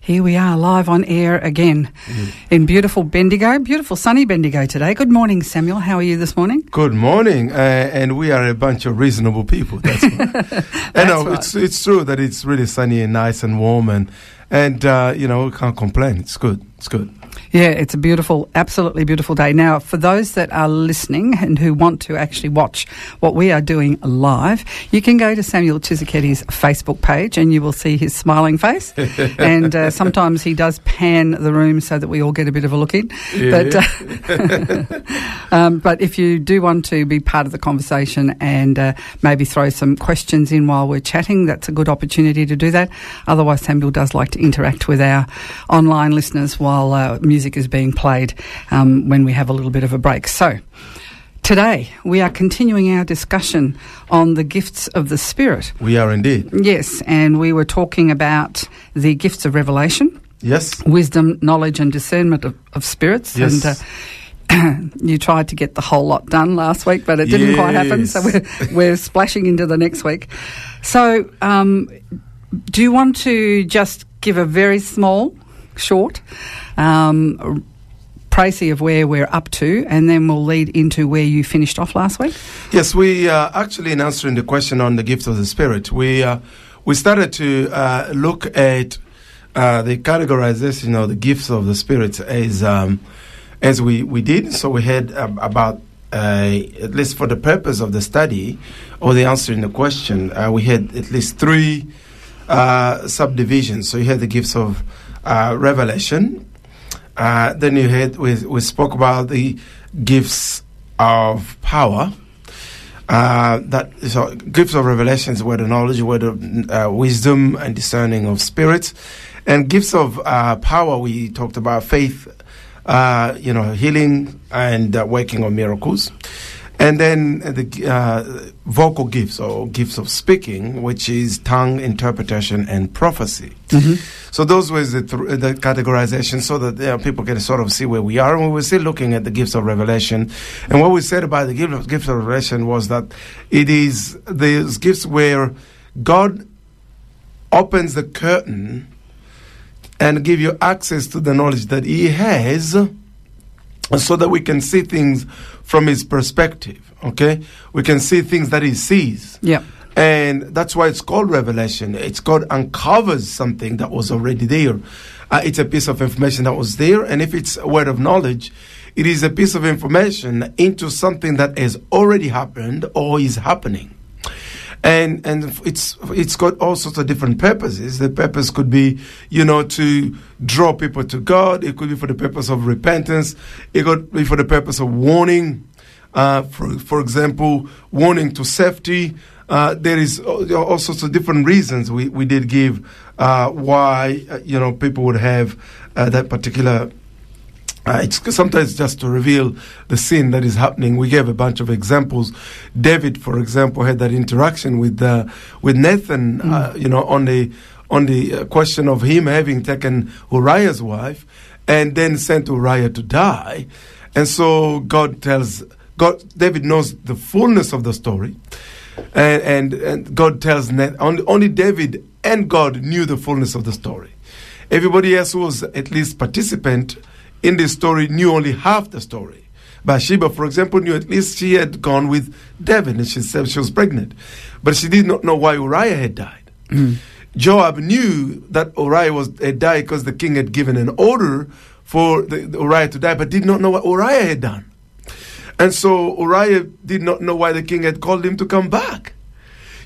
Here we are live on air again in beautiful Bendigo, beautiful sunny Bendigo today. Good morning, Samuel. How are you this morning? Good morning, uh, and we are a bunch of reasonable people. That's right. and no, right. it's it's true that it's really sunny and nice and warm, and and uh, you know we can't complain. It's good. It's good. Yeah, it's a beautiful, absolutely beautiful day. Now, for those that are listening and who want to actually watch what we are doing live, you can go to Samuel Tshisekedi's Facebook page and you will see his smiling face. and uh, sometimes he does pan the room so that we all get a bit of a look in. But, uh, um, but if you do want to be part of the conversation and uh, maybe throw some questions in while we're chatting, that's a good opportunity to do that. Otherwise, Samuel does like to interact with our online listeners while uh, music is being played um, when we have a little bit of a break. So, today we are continuing our discussion on the gifts of the Spirit. We are indeed. Yes, and we were talking about the gifts of revelation, Yes. wisdom, knowledge, and discernment of, of spirits. Yes. And uh, you tried to get the whole lot done last week, but it didn't quite happen. So we're, we're splashing into the next week. So, um, do you want to just give a very small, short um, précis of where we're up to, and then we'll lead into where you finished off last week? Yes, we uh, actually in answering the question on the gift of the Spirit, we uh, we started to uh, look at uh, the categorization of the gifts of the Spirit as um, as we, we did. So we had um, about uh, at least for the purpose of the study or the answering the question, uh, we had at least three subdivisions. So you had the gifts of uh, revelation. Uh, then you had we, we spoke about the gifts of power. Uh, that so gifts of revelations were the knowledge, were the uh, wisdom and discerning of spirits, and gifts of uh, power. We talked about faith, uh, you know, healing and working of miracles, and then the uh, vocal gifts or gifts of speaking, which is tongue, interpretation, and prophecy. So those were the, th- the categorization, so that you know, people can sort of see where we are. And we were still looking at the gifts of revelation, and what we said about the gift of, gifts of revelation was that it is these gifts where God opens the curtain and give you access to the knowledge that He has, so that we can see things from His perspective. Okay, we can see things that He sees. Yeah. And that's why it's called revelation. It's God uncovers something that was already there. Uh, it's a piece of information that was there. And if it's a word of knowledge, it is a piece of information into something that has already happened or is happening. And and it's it's got all sorts of different purposes. The purpose could be, you know, to draw people to God. It could be for the purpose of repentance. It could be for the purpose of warning. Uh, for for example, warning to safety. Uh, there is all, sorts of different reasons we, we did give uh, why uh, you know people would have uh, that particular. Uh, it's sometimes just to reveal the sin that is happening. We gave a bunch of examples. David, for example, had that interaction with uh, with Nathan. Uh, you know, on the on the uh, question of him having taken Uriah's wife and then sent Uriah to die, and so God tells God. David knows the fullness of the story and, and, and God tells Nathan, only, only David and God knew the fullness of the story. Everybody else was at least participant in this story knew only half the story. Bathsheba, for example, knew at least she had gone with David and she said she was pregnant. But she did not know why Uriah had died. Mm. Joab knew that Uriah was had died because the king had given an order for the, the Uriah to die, but did not know what Uriah had done. And so Uriah did not know why the king had called him to come back.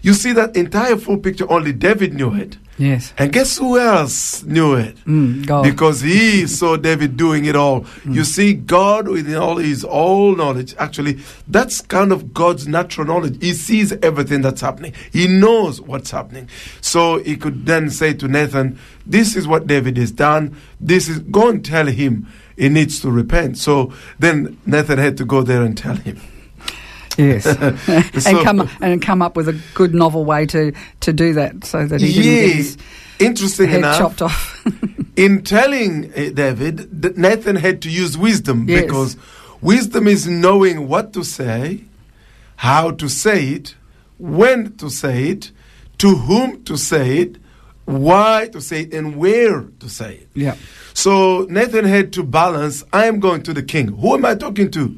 You see that entire full picture, only David knew it. Yes. And guess who else knew it? Mm, God. Because he saw David doing it all. You see, God, with all his all knowledge, actually, that's kind of God's natural knowledge. He sees everything that's happening, he knows what's happening. So he could then say to Nathan, This is what David has done. This is, go and tell him he needs to repent. So then Nathan had to go there and tell him. Yes, and come and come up with a good novel way to, to do that, so that he didn't get his Interesting head enough, chopped off. in telling uh, David, that Nathan had to use wisdom Yes. because wisdom is knowing what to say, how to say it, when to say it, to whom to say it, why to say it and where to say it. Yeah. So Nathan had to balance. I am going to the king. Who am I talking to?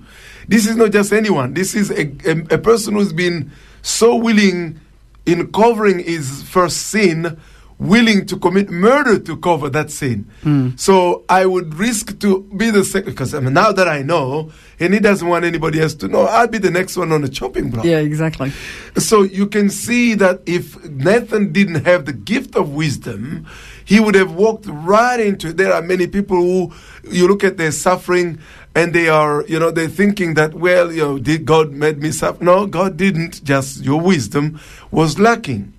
This is not just anyone. This is a, a, a person who's been so willing in covering his first sin, willing to commit murder to cover that sin. Hmm. So I would risk to be the second because I mean, now that I know, and he doesn't want anybody else to know, I'll be the next one on the chopping block. Yeah, exactly. So you can see that if Nathan didn't have the gift of wisdom, he would have walked right into it. There are many people who you look at their suffering and they are, you know, they're thinking that, well, you know, did God made me suffer? No, God didn't. Just your wisdom was lacking.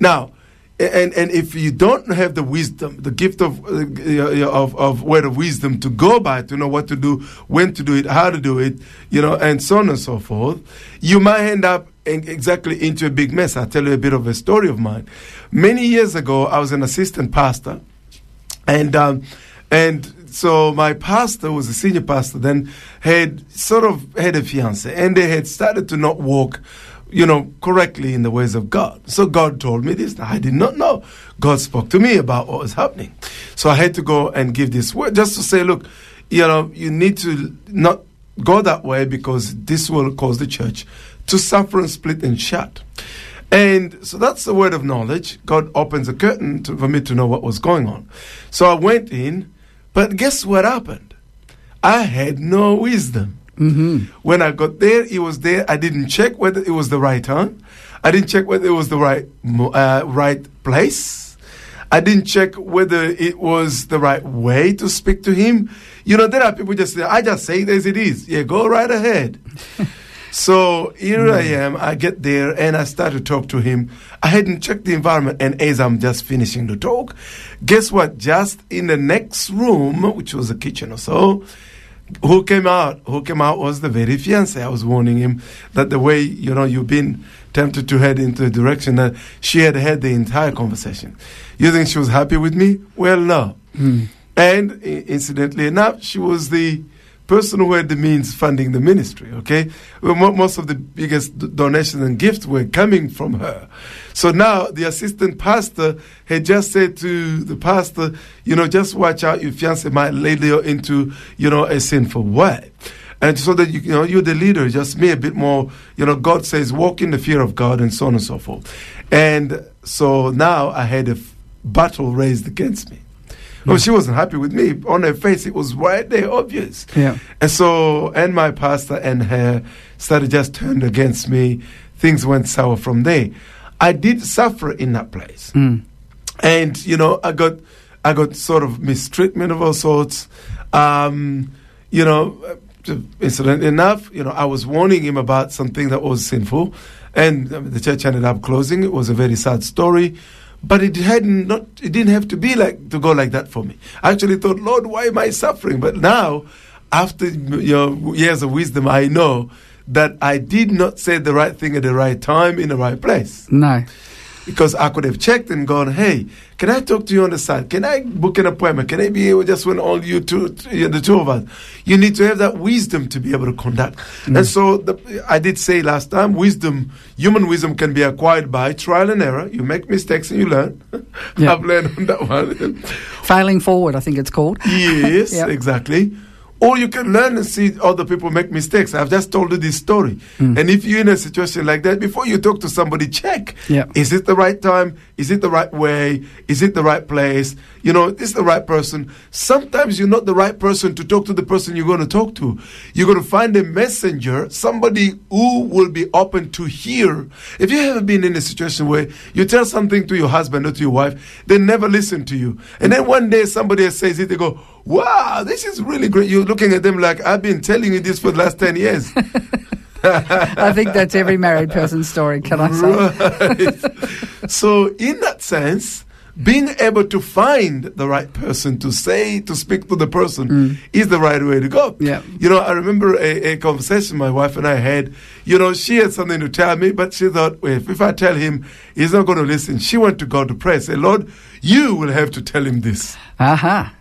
Now, and and if you don't have the wisdom, the gift of uh, of of word of wisdom to go by to know what to do, when to do it, how to do it, you know, and so on and so forth, you might end up in, exactly into a big mess. I'll tell you a bit of a story of mine. Many years ago, I was an assistant pastor, and um, and so my pastor was a senior pastor then had sort of had a fiance, and they had started to not walk you know, correctly in the ways of God. So God told me this. I did not know. God spoke to me about what was happening. So I had to go and give this word just to say, look, you know, you need to not go that way because this will cause the church to suffer and split and shut. And so that's the word of knowledge. God opens a curtain to, for me to know what was going on. So I went in, but guess what happened? I had no wisdom. Mm-hmm. When I got there, it was there. I didn't check whether it was the right time. I didn't check whether it was the right uh, right place. I didn't check whether it was the right way to speak to him. You know, there are people just say, I just say it as it is. Yeah, go right ahead. so here I am. I get there and I start to talk to him. I hadn't checked the environment. And as I'm just finishing the talk, guess what? Just in the next room, which was a kitchen or so, who came out? Who came out was the very fiance. I was warning him that the way you know you've been tempted to head into a direction that she had had the entire conversation. You think she was happy with me? Well, no. Mm. And incidentally enough, she was the person who had the means funding the ministry. Okay, well, most of the biggest donations and gifts were coming from her. So now the assistant pastor had just said to the pastor, you know, just watch out, your fiance might lead you into, you know, a sinful way. And so that you, you know you're the leader, just me a bit more. You know, God says walk in the fear of God and so on and so forth. And so now I had a battle raised against me. Oh, she wasn't happy with me. On her face, it was right there, obvious. Yeah. And so, and my pastor and her started just turned against me. Things went sour from there. I did suffer in that place, Mm. and you know, I got, I got sort of mistreatment of all sorts. Um, you know, incident enough, you know, I was warning him about something that was sinful, and um, the church ended up closing. It was a very sad story. But it had not. It didn't have to be like to go like that for me. I actually thought, Lord, why am I suffering? But now, after you know, years of wisdom, I know that I did not say the right thing at the right time in the right place No. Because I could have checked and gone, hey, can I talk to you on the side? Can I book an appointment? Can I be able just when all you two, the two of us? You need to have that wisdom to be able to conduct. Mm. And so the, I did say last time, wisdom, human wisdom can be acquired by trial and error. You make mistakes and you learn. Yeah. I've learned on that one. Failing forward, I think it's called. Yes, Yep. exactly. Or you can learn and see other people make mistakes. I've just told you this story. Mm. And if you're in a situation like that, before you talk to somebody, check. Yep. Is it the right time? Is it the right way? Is it the right place? You know, is the right person? Sometimes you're not the right person to talk to the person you're going to talk to. You're going to find a messenger, somebody who will be open to hear. If you haven't been in a situation where you tell something to your husband or to your wife, they never listen to you. And then one day somebody says it, they go, wow, this is really great. You're looking at them like, I've been telling you this for the last 10 years. I think that's every married person's story, can I say? Right. so, in that sense, being able to find the right person to say, to speak to the person is the right way to go. Yeah. You know, I remember a, a conversation my wife and I had. You know, she had something to tell me, but she thought, well, if, if I tell him, he's not going to listen. She went to God to pray. Say, Lord, you will have to tell him this. Aha.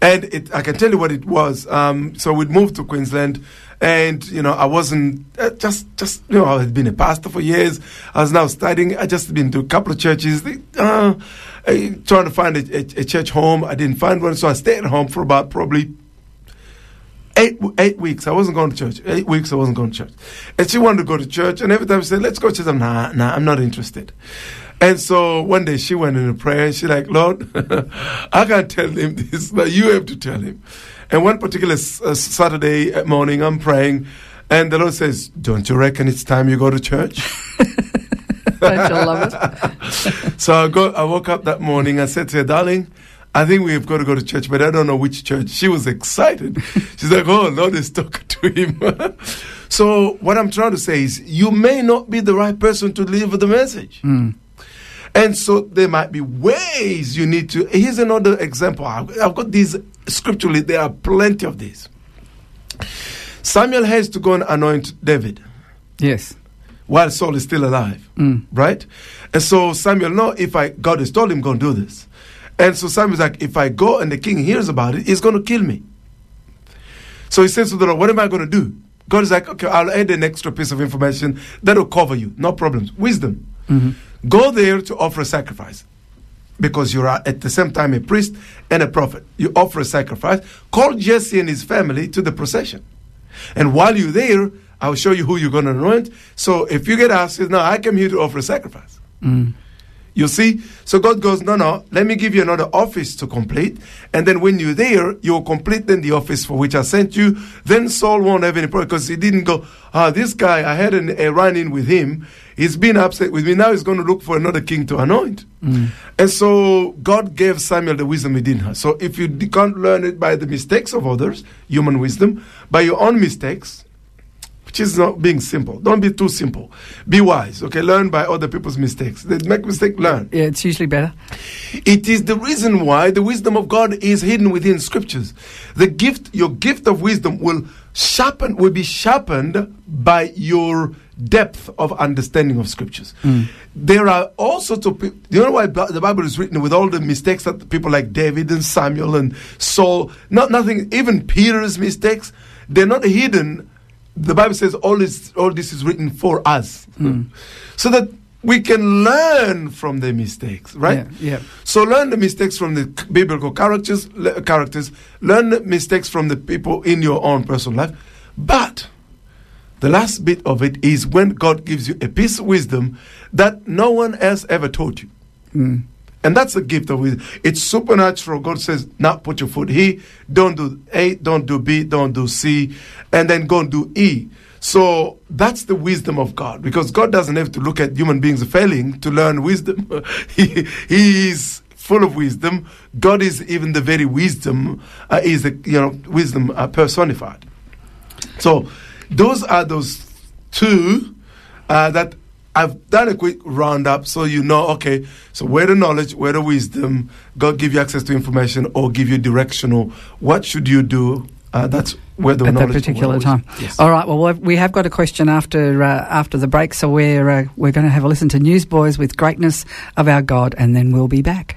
And it, I can tell you what it was. Um, so we'd moved to Queensland, and you know, I wasn't uh, just just you know, I had been a pastor for years. I was now studying. I just been to a couple of churches, uh, uh, trying to find a, a, a church home. I didn't find one, so I stayed at home for about probably eight eight weeks. I wasn't going to church. Eight weeks I wasn't going to church. And she wanted to go to church, and every time she said, "Let's go to church," I'm nah, nah, I'm not interested. And so one day she went in a prayer, and she like, "Lord, I can't tell him this, but you have to tell him." And one particular uh, Saturday morning, I'm praying, and the Lord says, "Don't you reckon it's time you go to church?" Don't you love it? so I go. I woke up that morning. I said to her, "Darling." I think we've got to go to church, but I don't know which church. She was excited. She's like, oh, Lord is talking to him. so, what I'm trying to say is, you may not be the right person to deliver the message. Mm. And so, there might be ways you need to. Here's another example. I've I've got these scripturally, there are plenty of these. Samuel has to go and anoint David Yes. while Saul is still alive, Mm. right? And so Samuel, no, if I God has told him, go and do this. And so Samuel's like, if I go and the king hears about it, he's going to kill me. So he says to the Lord, what am I going to do? God is like, okay, I'll add an extra piece of information that'll cover you, no problems. Wisdom. hmm Go there to offer a sacrifice. Because you're at the same time a priest and a prophet. You offer a sacrifice. Call Jesse and his family to the procession. And while you're there, I'll show you who you're going to anoint. So if you get asked, no, I came here to offer a sacrifice. Mm. You see? So God goes, no, no, let me give you another office to complete. And then when you're there, you'll complete then the office for which I sent you. Then Saul won't have any problem because he didn't go, ah, this guy, I had an, a run in with him. He's been upset with me. Now he's going to look for another king to anoint. Mm. And so God gave Samuel the wisdom he didn't have. So if you can't learn it by the mistakes of others, human wisdom, by your own mistakes, which is not being simple. Don't be too simple. Be wise. Okay, learn by other people's mistakes. They make mistake, learn. Yeah, it's usually better. It is the reason why the wisdom of God is hidden within scriptures. The gift, your gift of wisdom will sharpen, will be sharpened by your depth of understanding of scriptures. Mm. There are all sorts of people. You know why the Bible is written with all the mistakes that people like David and Samuel and Saul, not nothing, even Peter's mistakes, they're not hidden. The Bible says all this, all this is written for us, Mm. so that we can learn from their mistakes, right? Yeah. yeah. So learn the mistakes from the biblical characters. Le- characters. Learn the mistakes from the people in your own personal life. But the last bit of it is when God gives you a piece of wisdom that no one else ever taught you. Mm. And that's the gift of wisdom. It's supernatural. God says, now put your foot here. Don't do A, don't do B, don't do C, and then go and do E. So that's the wisdom of God because God doesn't have to look at human beings failing to learn wisdom. he, he is full of wisdom. God is even the very wisdom, uh, is the you know wisdom uh, personified. So those are those two uh, that I've done a quick roundup so you know, okay, so where the knowledge, where the wisdom, God give you access to information or give you directional, what should you do? Uh, that's where the At that knowledge particular where the time. Yes. All right. Well, we have got a question after uh, after the break, so we're uh, we're going to have a listen to Newsboys with "Greatness of Our God," and then we'll be back.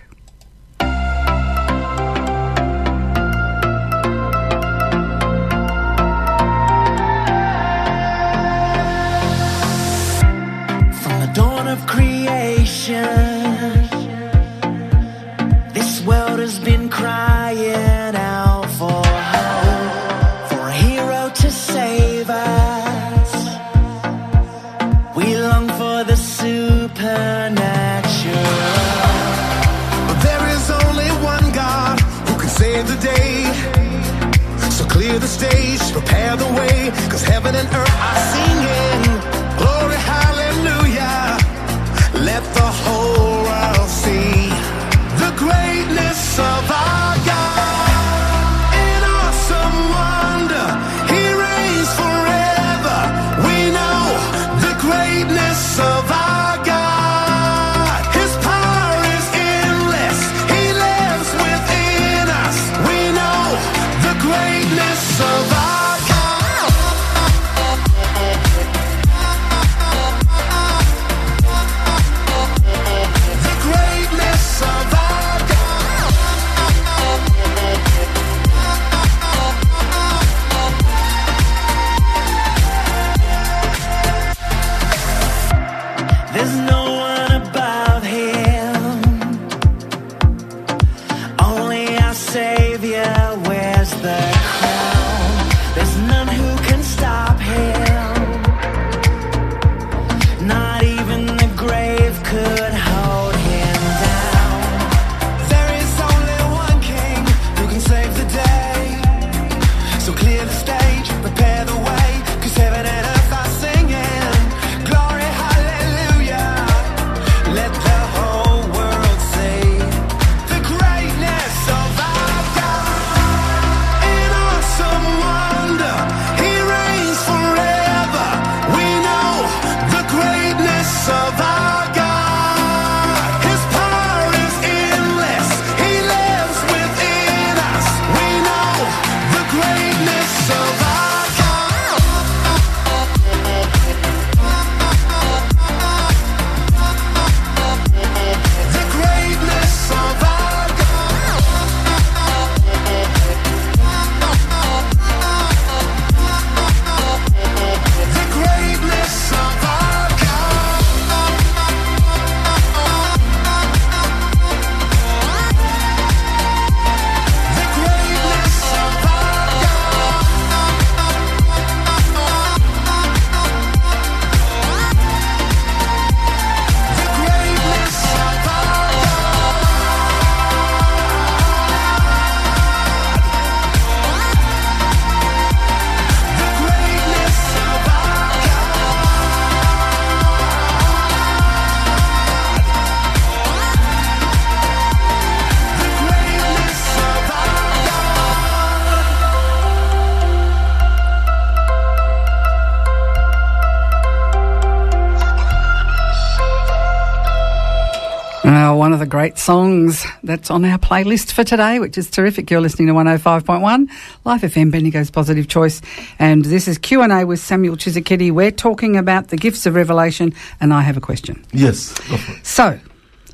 One of the great songs that's on our playlist for today, which is terrific. You're listening to 105.1 Life FM, Bendigo's Positive Choice, and this is Q and A with Samuel Tshisekedi. We're talking about the gifts of revelation, and I have a question. Yes, go for it. So,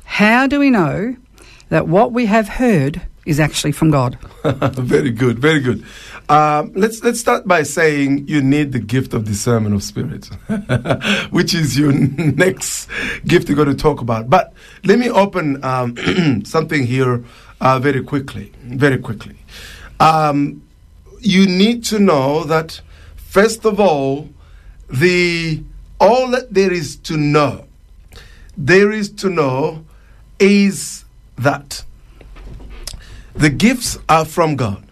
how do we know that what we have heard is actually from God? very good, very good. Um, let's let's start by saying you need the gift of discernment of spirit, which is your next gift we're going to talk about. But let me open um, something here uh, very quickly, very quickly. Um, you need to know that first of all, the all that there is to know, there is to know, is that the gifts are from God.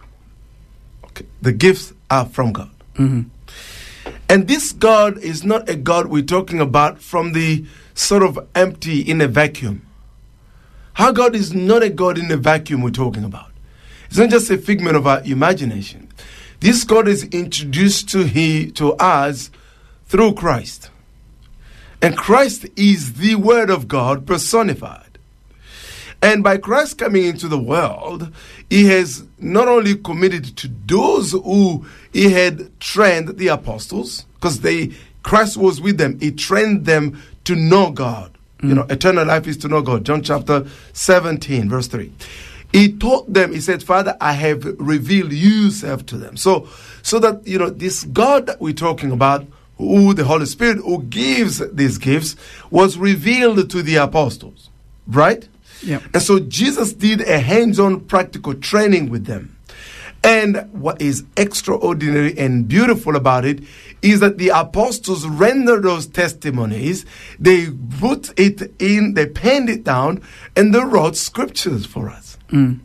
Okay. The gifts are from God. Mm-hmm. And this God is not a God we're talking about from the sort of empty in a vacuum. Our God is not a God in a vacuum we're talking about. It's not just a figment of our imagination. This God is introduced to he to us through Christ. And Christ is the Word of God personified. And by Christ coming into the world, he has not only committed to those who he had trained the apostles, because they Christ was with them, he trained them to know God. You know, mm. eternal life is to know God. John chapter 17, verse 3. He taught them, he said, Father, I have revealed yourself to them. So so that you know this God that we're talking about, who the Holy Spirit who gives these gifts, was revealed to the apostles. Right? Yep. And so Jesus did a hands on practical training with them. And what is extraordinary and beautiful about it is that the apostles render those testimonies, they put it in, they penned it down, and they wrote scriptures for us. Mm.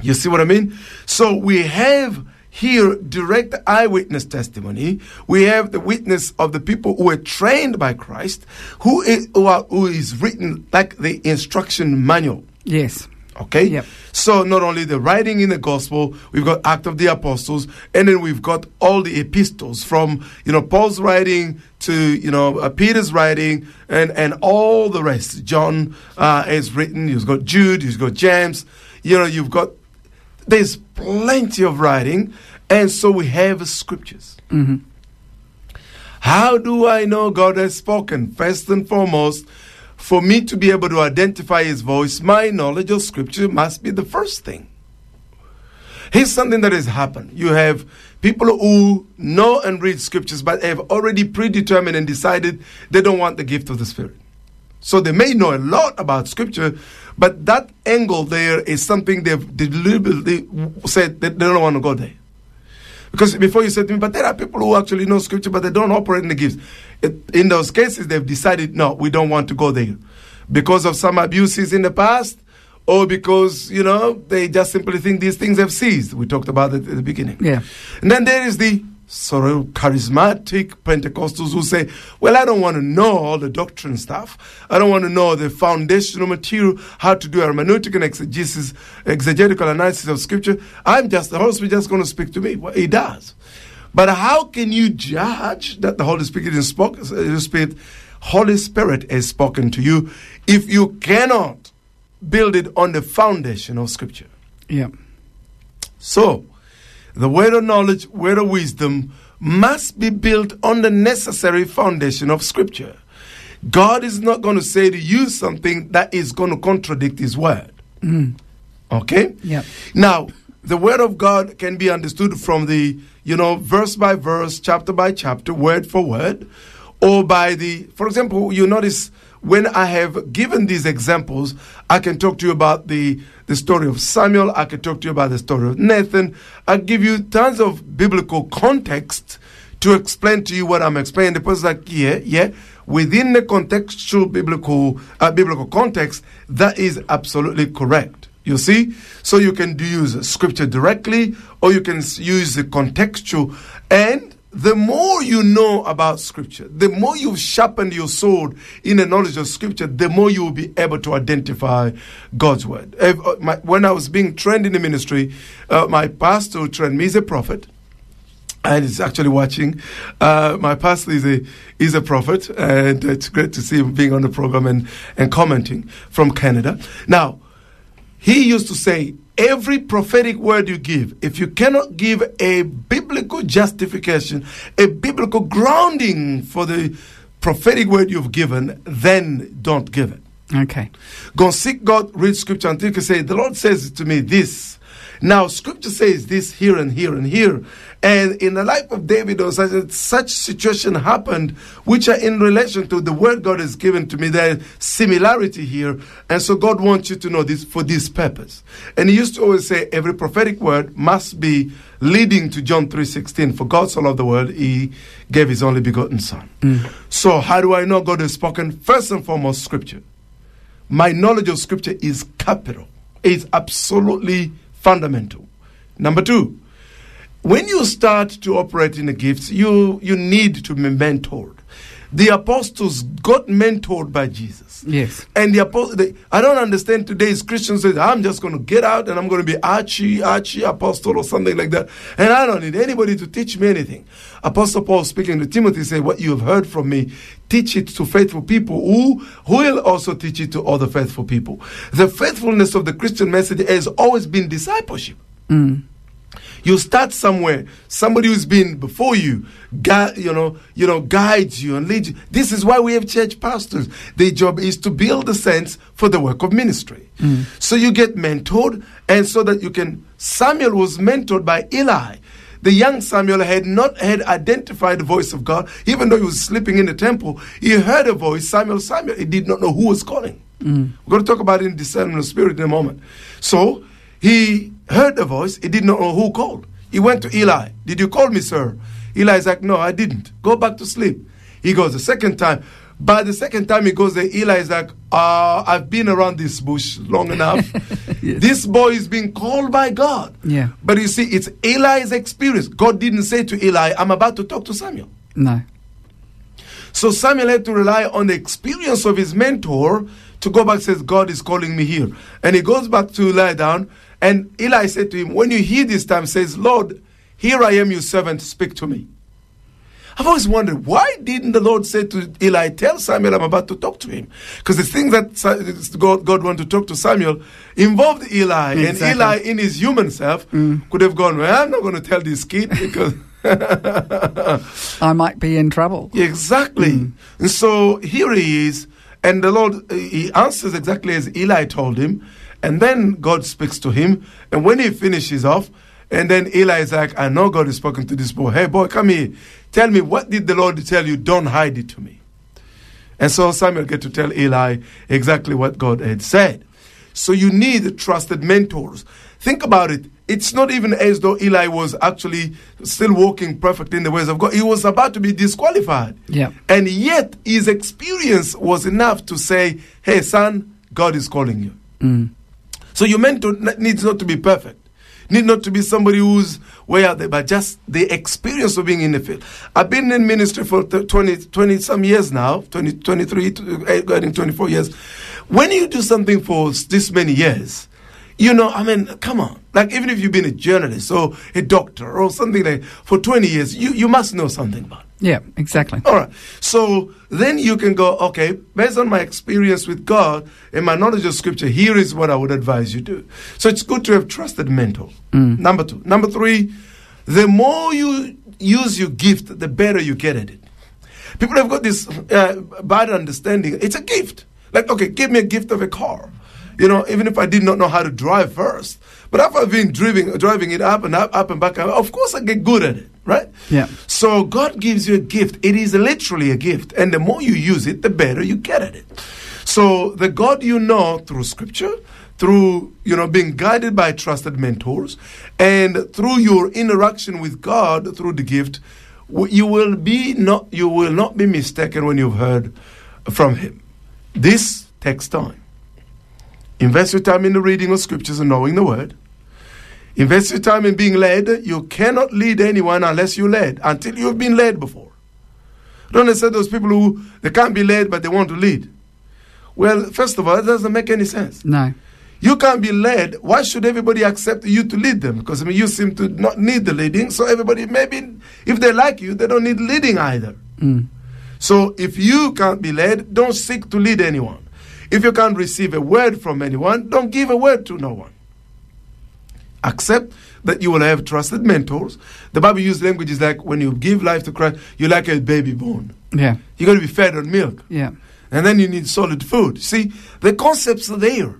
You see what I mean? So we have here direct eyewitness testimony. We have the witness of the people who were trained by Christ, who is, who, are, who is written like the instruction manual. Yes. Okay? Yep. So not only the writing in the gospel, we've got Act of the Apostles, and then we've got all the epistles from, you know, Paul's writing to, you know, uh, Peter's writing and, and all the rest. John uh, is written, you've got Jude, you've got James, you know, you've got, there's plenty of writing, and so we have scriptures. Mm-hmm. How do I know God has spoken? First and foremost, for me to be able to identify His voice, my knowledge of Scripture must be the first thing. Here's something that has happened. You have people who know and read Scriptures, but have already predetermined and decided they don't want the gift of the Spirit. So they may know a lot about scripture, but that angle there is something they've deliberately said that they don't want to go there. Because before you said to me, but there are people who actually know scripture, but they don't operate in the gifts. It, in those cases, they've decided, no, we don't want to go there. Because of some abuses in the past, or because, you know, they just simply think these things have ceased. We talked about it at the beginning. Yeah. And then there is the sort of charismatic Pentecostals who say, well, I don't want to know all the doctrine stuff. I don't want to know the foundational material, how to do hermeneutic and exegesis, exegetical analysis of scripture. I'm just, the Holy Spirit just going to speak to me. Well, he does. But how can you judge that the Holy Spirit is spoke, uh, Spirit, Holy Spirit has spoken to you if you cannot build it on the foundation of scripture? Yeah. So, the word of knowledge, word of wisdom must be built on the necessary foundation of Scripture. God is not going to say to you something that is going to contradict His word. Mm. Okay? Yeah. Now, the word of God can be understood from the, you know, verse by verse, chapter by chapter, word for word, or by the, for example, you notice when I have given these examples, I can talk to you about the, the story of Samuel, I can talk to you about the story of Nathan, I give you tons of biblical context to explain to you what I'm explaining. The person's like, yeah, yeah. Within the contextual biblical uh, biblical context, that is absolutely correct. You see, so you can use scripture directly, or you can use the contextual. And the more you know about scripture, the more you've sharpened your sword in the knowledge of scripture, the more you will be able to identify God's word. Uh, when I was being trained in the ministry, uh, my pastor trained me is a prophet and he's actually watching. Uh, my pastor is a is a prophet, and it's great to see him being on the program and, and commenting from Canada. Now, he used to say, every prophetic word you give, if you cannot give a biblical justification, a biblical grounding for the prophetic word you've given, then don't give it. Okay. Go seek God, read scripture until you can say, The Lord says to me this. Now, scripture says this here and here and here. And in the life of David, or such, such situation happened, which are in relation to the word God has given to me. There's similarity here. And so God wants you to know this for this purpose. And he used to always say, every prophetic word must be leading to John 3.16. For God so loved the world, he gave his only begotten son. Mm. So how do I know God has spoken? First and foremost, scripture my knowledge of scripture is capital. It's absolutely fundamental. Number two, when you start to operate in the gifts, you, you need to be mentored. The apostles got mentored by Jesus. Yes. And the apostle, they, I don't understand today's Christians say, I'm just going to get out and I'm going to be archie, archie apostle or something like that. And I don't need anybody to teach me anything. Apostle Paul speaking to Timothy said, what you have heard from me, teach it to faithful people who, who will also teach it to other faithful people. The faithfulness of the Christian message has always been discipleship. Mm. You start somewhere. Somebody who's been before you, gui- you know, you know, guides you and leads you. This is why we have church pastors. Their job is to build the sense for the work of ministry. Mm. So you get mentored, and so that you can. Samuel was mentored by Eli. The young Samuel had not had identified the voice of God, even though he was sleeping in the temple. He heard a voice, Samuel, Samuel. He did not know who was calling. Mm. We're going to talk about it in discernment of spirit in a moment. So he heard the voice. He did not know who called. He went to Eli. Did you call me, sir? Eli's like, no, I didn't. Go back to sleep. He goes the second time. By the second time he goes there, Eli is like, uh, I've been around this bush long enough. This boy is being called by God. Yeah. But you see, it's Eli's experience. God didn't say to Eli, I'm about to talk to Samuel. No. So Samuel had to rely on the experience of his mentor to go back and says, God is calling me here. And he goes back to lie down. And Eli said to him, When you hear this time, says, Lord, here I am, your servant, speak to me. I've always wondered, why didn't the Lord say to Eli, Tell Samuel I'm about to talk to him? Because the things that God, God wanted to talk to Samuel involved Eli. And Eli, in his human self, mm. could have gone, Well, I'm not going to tell this kid because. I might be in trouble. Exactly. Mm. And so here he is, and the Lord, he answers exactly as Eli told him. And then God speaks to him. And when he finishes off, and then Eli is like, I know God has spoken to this boy. Hey, boy, come here. Tell me, what did the Lord tell you? Don't hide it to me. And so Samuel get to tell Eli exactly what God had said. So you need trusted mentors. Think about it. It's not even as though Eli was actually still walking perfect in the ways of God. He was about to be disqualified. Yeah. And yet his experience was enough to say, hey, son, God is calling you. Mm. So your mentor needs not to be perfect. Need not to be somebody who's where out there, but just the experience of being in the field. I've been in ministry for th- 20, 20 some years now, 20, 23, to- eh, going 24 years. When you do something for this many years, you know, I mean, come on. Like, even if you've been a journalist or a doctor or something like for 20 years, you, you must know something about it. Yeah, exactly. All right. So then you can go, okay, based on my experience with God and my knowledge of Scripture, here is what I would advise you do. So it's good to have trusted mentors. Number two. Number three, the more you use your gift, the better you get at it. People have got this uh, bad understanding. It's a gift. Like, okay, give me a gift of a car. You know, even if I did not know how to drive first. But after I've been driving, driving it up and up, up and back, of course I get good at it, right? Yeah. So God gives you a gift. It is literally a gift. And the more you use it, the better you get at it. So the God you know through scripture, through, you know, being guided by trusted mentors, and through your interaction with God through the gift, you will be not you will not be mistaken when you've heard from him. This takes time. Invest your time in the reading of scriptures and knowing the word. Invest your time in being led. You cannot lead anyone unless you're led, until you've been led before. Don't understand those people who they can't be led but they want to lead. Well, first of all, that doesn't make any sense. No. You can't be led. Why should everybody accept you to lead them? Because I mean, you seem to not need the leading. So everybody, maybe if they like you, they don't need leading either. Mm. So if you can't be led, don't seek to lead anyone. If you can't receive a word from anyone, don't give a word to no one. Accept that you will have trusted mentors. The Bible uses language is like when you give life to Christ, you're like a baby born. Yeah. You got to be fed on milk Yeah. and then you need solid food. See, the concepts are there.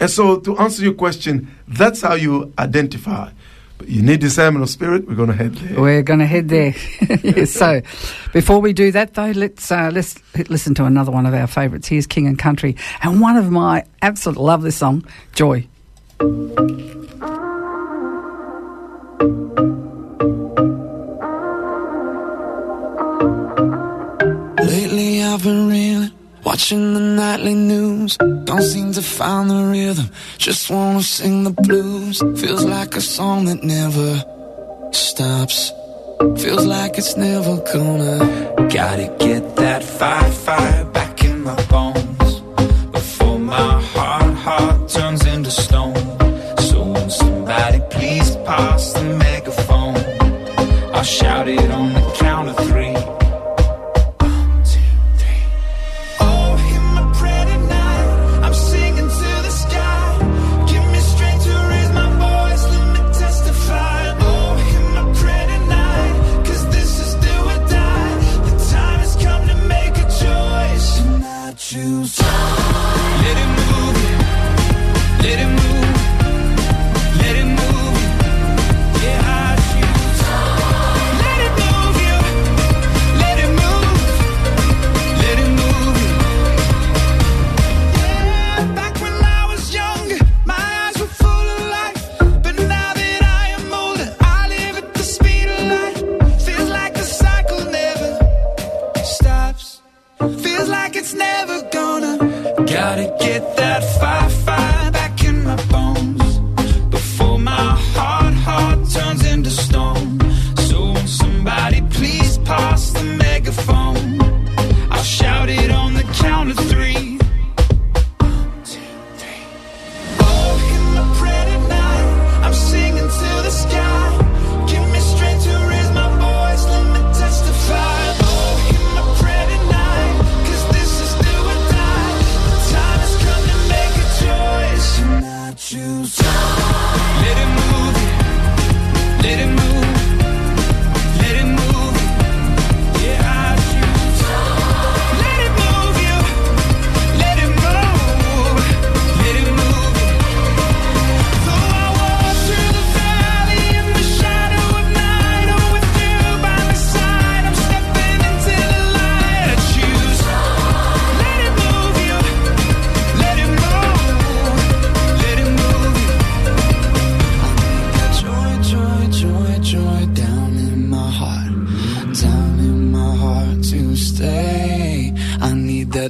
And so, to answer your question, that's how you identify. But you need discernment of spirit. We're going to head there. We're going to head there. yes, so, before we do that, though, let's uh, let's listen to another one of our favourites. Here's King and Country, and one of my absolute love this song, Joy. Lately I've been reeling, watching the nightly news. Don't seem to find the rhythm, just wanna sing the blues. Feels like a song that never stops. Feels like it's never gonna. Gotta get that fire, fire back it on the count of three.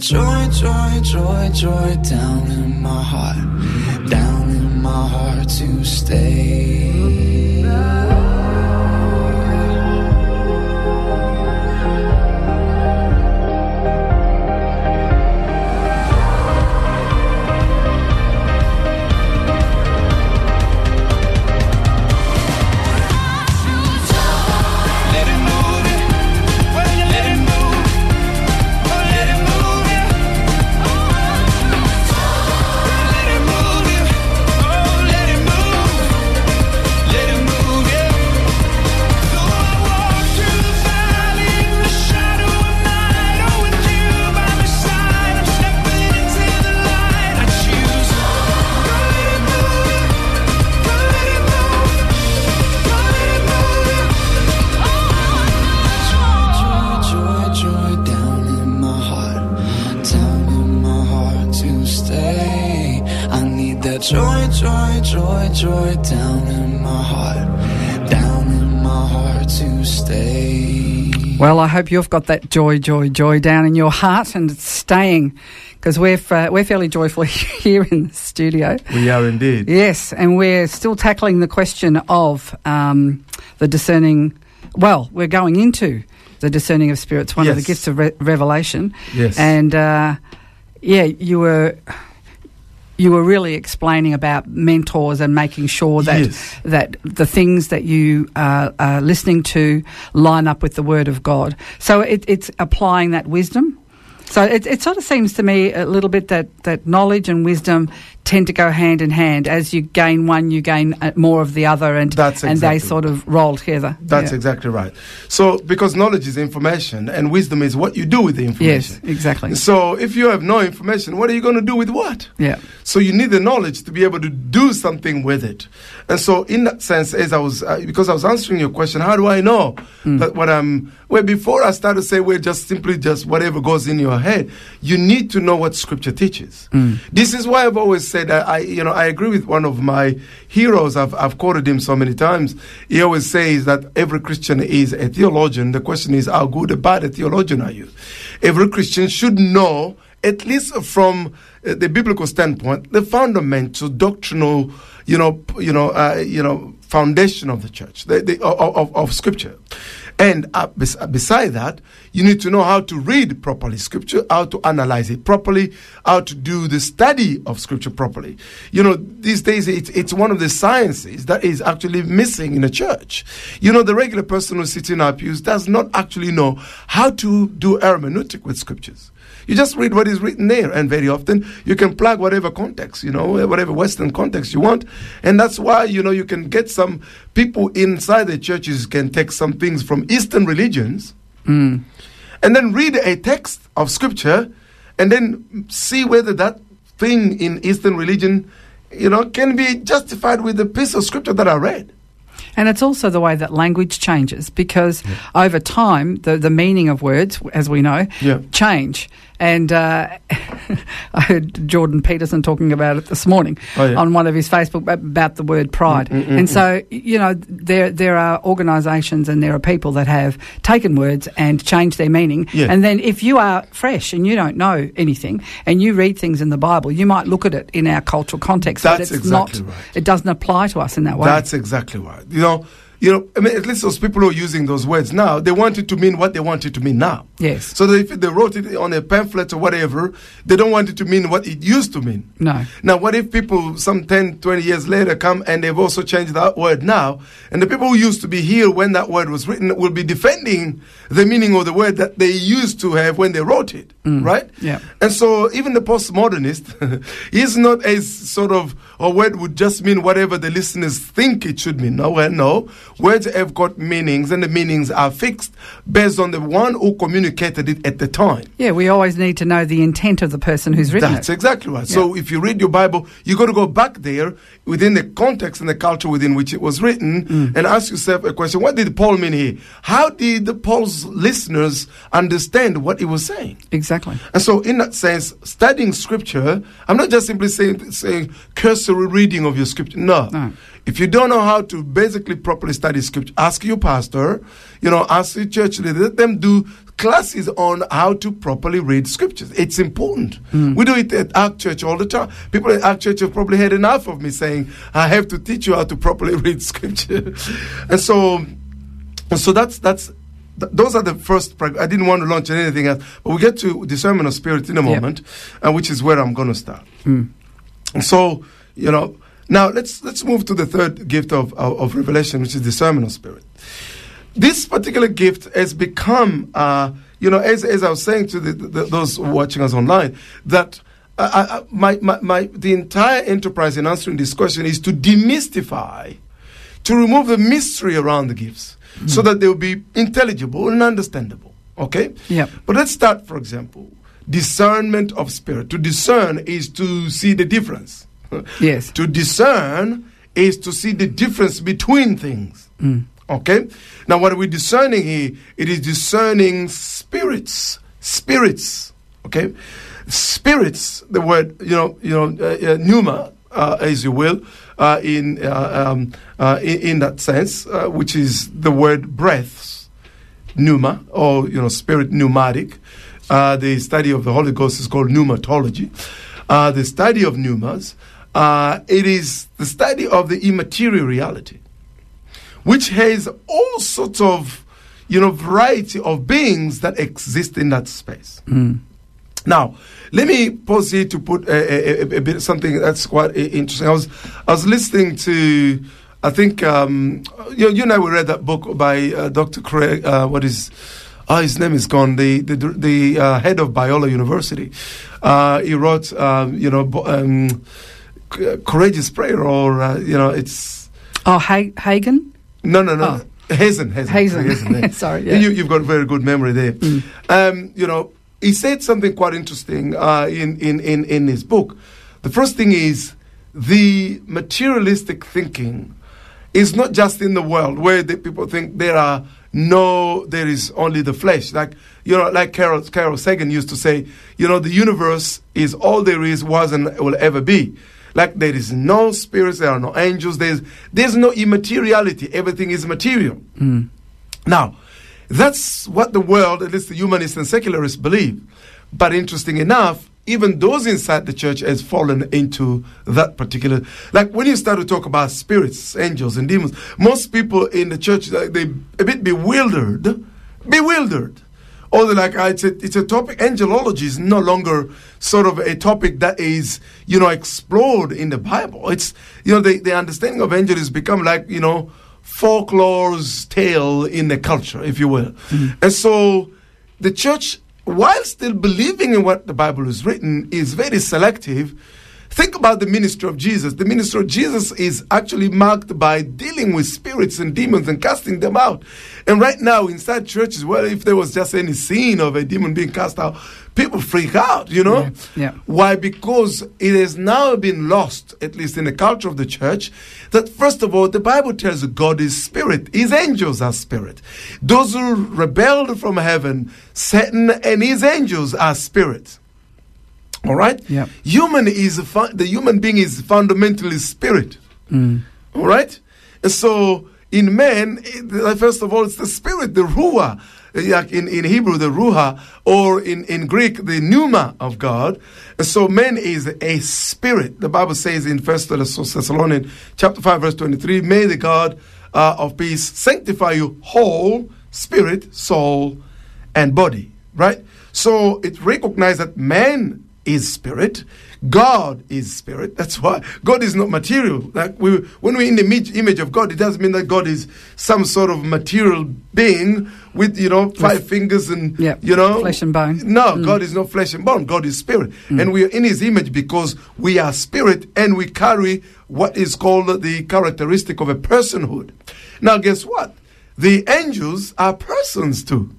Joy, joy, joy, joy down in my heart, down in my heart to stay. Well, I hope you've got that joy, joy, joy down in your heart and it's staying because we're, uh, we're fairly joyful here in the studio. We are indeed. Yes, and we're still tackling the question of um, the discerning. Well, we're going into the discerning of spirits, one of the gifts of re- revelation. Yes. And uh, yeah, you were you were really explaining about mentors and making sure that Yes. that the things that you uh, are listening to line up with the Word of God. So it, it's applying that wisdom. So it, it sort of seems to me a little bit that, that knowledge and wisdom tend to go hand in hand. As you gain one, you gain uh, more of the other, and That's and they sort of roll together. That's Yeah. exactly right. So, because knowledge is information and wisdom is what you do with the information. Yes, exactly. So, if you have no information, what are you going to do with what? Yeah. So, you need the knowledge to be able to do something with it. And so, in that sense, as I was, uh, because I was answering your question, how do I know Mm. that what I'm, well, before I start to say, well, just simply just whatever goes in your head, you need to know what scripture teaches. Mm. This is why I've always said, I, you know, I agree with one of my heroes. I've, I've quoted him so many times. He always says that every Christian is a theologian. The question is, how good or bad a theologian are you? Every Christian should know, at least from uh, the biblical standpoint, the fundamental doctrinal, you know, you know, uh, you know, foundation of the church, the, the, of, of, of Scripture. And uh, bes- uh, beside that, you need to know how to read properly Scripture, how to analyze it properly, how to do the study of Scripture properly. You know, these days it's, it's one of the sciences that is actually missing in a church. You know, the regular person who sits in our pews does not actually know how to do hermeneutic with Scriptures. You just read what is written there, and very often you can plug whatever context, you know, whatever Western context you want. And that's why, you know, you can get some people inside the churches can take some things from Eastern religions hmm. and then read a text of scripture and then see whether that thing in Eastern religion, you know, can be justified with the piece of scripture that I read. And it's also the way that language changes because over time, the, the meaning of words, as we know, Yeah. change. And uh, I heard Jordan Peterson talking about it this morning Oh, yeah. Mm, on one of his Facebook about the word pride. and so, you know, there there are organisations and there are people that have taken words and changed their meaning. Yeah. And then if you are fresh and you don't know anything and you read things in the Bible, you might look at it in our cultural context, but That's it's exactly not. right. It doesn't apply to us in that way. That's exactly right. You know, you know, I mean, at least those people who are using those words now, they want it to mean what they want it to mean now. Yes. So that if they wrote it on a pamphlet or whatever, they don't want it to mean what it used to mean. No. Now, what if people some 10, 20 years later come and they've also changed that word now, and the people who used to be here when that word was written will be defending the meaning of the word that they used to have when they wrote it, mm. right? Yeah. And so even the postmodernist is not a sort of a word would just mean whatever the listeners think it should mean. No, well, no. Words have got meanings, and the meanings are fixed based on the one who communicated it at the time. Yeah, we always need to know the intent of the person who's written it. That's it. exactly right. So if you read your Bible, you've got to go back there within the context and the culture within which it was written Mm. and ask yourself a question. What did Paul mean here? How did the Paul's listeners understand what he was saying? Exactly. And so, in that sense, studying scripture, I'm not just simply saying, saying cursory reading of your scripture. No. No. If you don't know how to basically properly study scripture, ask your pastor, you know, ask your church leader, let them do classes on how to properly read scriptures. It's important. We do it at our church all the time. People at our church have probably had enough of me saying, I have to teach you how to properly read scripture. and so, and so that's, that's, th- those are the first. I didn't want to launch anything else, but we get to discernment of spirit in a Yep. moment, uh, which is where I'm going to start. And so, you know, now let's let's move to the third gift of, of, of revelation, which is discernment of spirit. This particular gift has become, uh, you know, as, as I was saying to the, the, those watching us online, that uh, I, I, my, my, my, the entire enterprise in answering this question is to demystify, to remove the mystery around the gifts, so that they will be intelligible and understandable. Okay? Yep. But let's start, for example, discernment of spirit. To discern is to see the difference. Yes. To discern is to see the difference between things. Okay? Now, what are we discerning here? It is discerning spirits. Spirits. Okay? Spirits, the word, you know, you know, uh, uh, pneuma, uh, as you will, uh, in, uh, um, uh, in, in that sense, uh, which is the word breaths pneuma or you know spirit pneumatic. Uh, the study of the Holy Ghost is called pneumatology. Uh, the study of pneumas, uh, it is the study of the immaterial reality, which has all sorts of you know variety of beings that exist in that space. Now, let me pause here to put a, a, a, bit something that's quite interesting. I was I was listening to, I think um, you, you and I we read that book by uh, Dr. Craig. Uh, what is? Oh, his name is gone. The the the uh, head of Biola University. Uh, he wrote, um, you know, um, C- courageous prayer, or uh, you know, it's Oh, ha- Hagen? no, no, no. Hazen, Hazen, Hazen. Hazen, yeah. Sorry, yeah. You, you've got a very good memory there. Um, you know, he said something quite interesting uh, in, in, in, in his book. The first thing is the materialistic thinking is not just in the world where the people think there are no, there is only the flesh. Like, you know, like Carl, Carl Sagan used to say, you know, the universe is all there is, was, and will ever be. Like there is no spirits, there are no angels, there's, there's no immateriality. Everything is material. Hmm. Now, that's what the world, at least the humanists and secularists, believe. But interesting enough, even those inside the church has fallen into that particular. Like when you start to talk about spirits, angels, and demons, most people in the church like, they a bit bewildered, bewildered. Or they're like, ah, it's a, it's a topic. Angelology is no longer sort of a topic that is, you know, explored in the Bible. It's, you know, the, the understanding of angel has become like, you know, folklore's tale in the culture, if you will. And so the church, while still believing in what the Bible is written, is very selective. Think about the ministry of Jesus. The ministry of Jesus is actually marked by dealing with spirits and demons and casting them out. And right now, inside churches, well, if there was just any scene of a demon being cast out, people freak out, you know? Yeah, yeah. Why? Because it has now been lost, at least in the culture of the church, that first of all, the Bible tells God is spirit. His angels are spirit. Those who rebelled from heaven, Satan and his angels are spirit. All right? Yeah. Human is, fu- the human being is fundamentally spirit. Mm. All right? And so in man, it- first of all, it's the spirit, the ruah. Like in, in Hebrew, the ruha, or in, in Greek, the pneuma of God. And so man is a spirit. The Bible says in First Thessalonians chapter 5, verse 23, may the God uh, of peace sanctify you whole, spirit, soul, and body. Right? So it recognizes that man is spirit. God is spirit. That's why God is not material. Like we, when we're in the image, image of God, it doesn't mean that God is some sort of material being with you know five fingers and Yeah, you know flesh and bone. No, mm. God is not flesh and bone. God is spirit, mm. and we are in His image because we are spirit and we carry what is called the characteristic of a personhood. Now, guess what? The angels are persons too.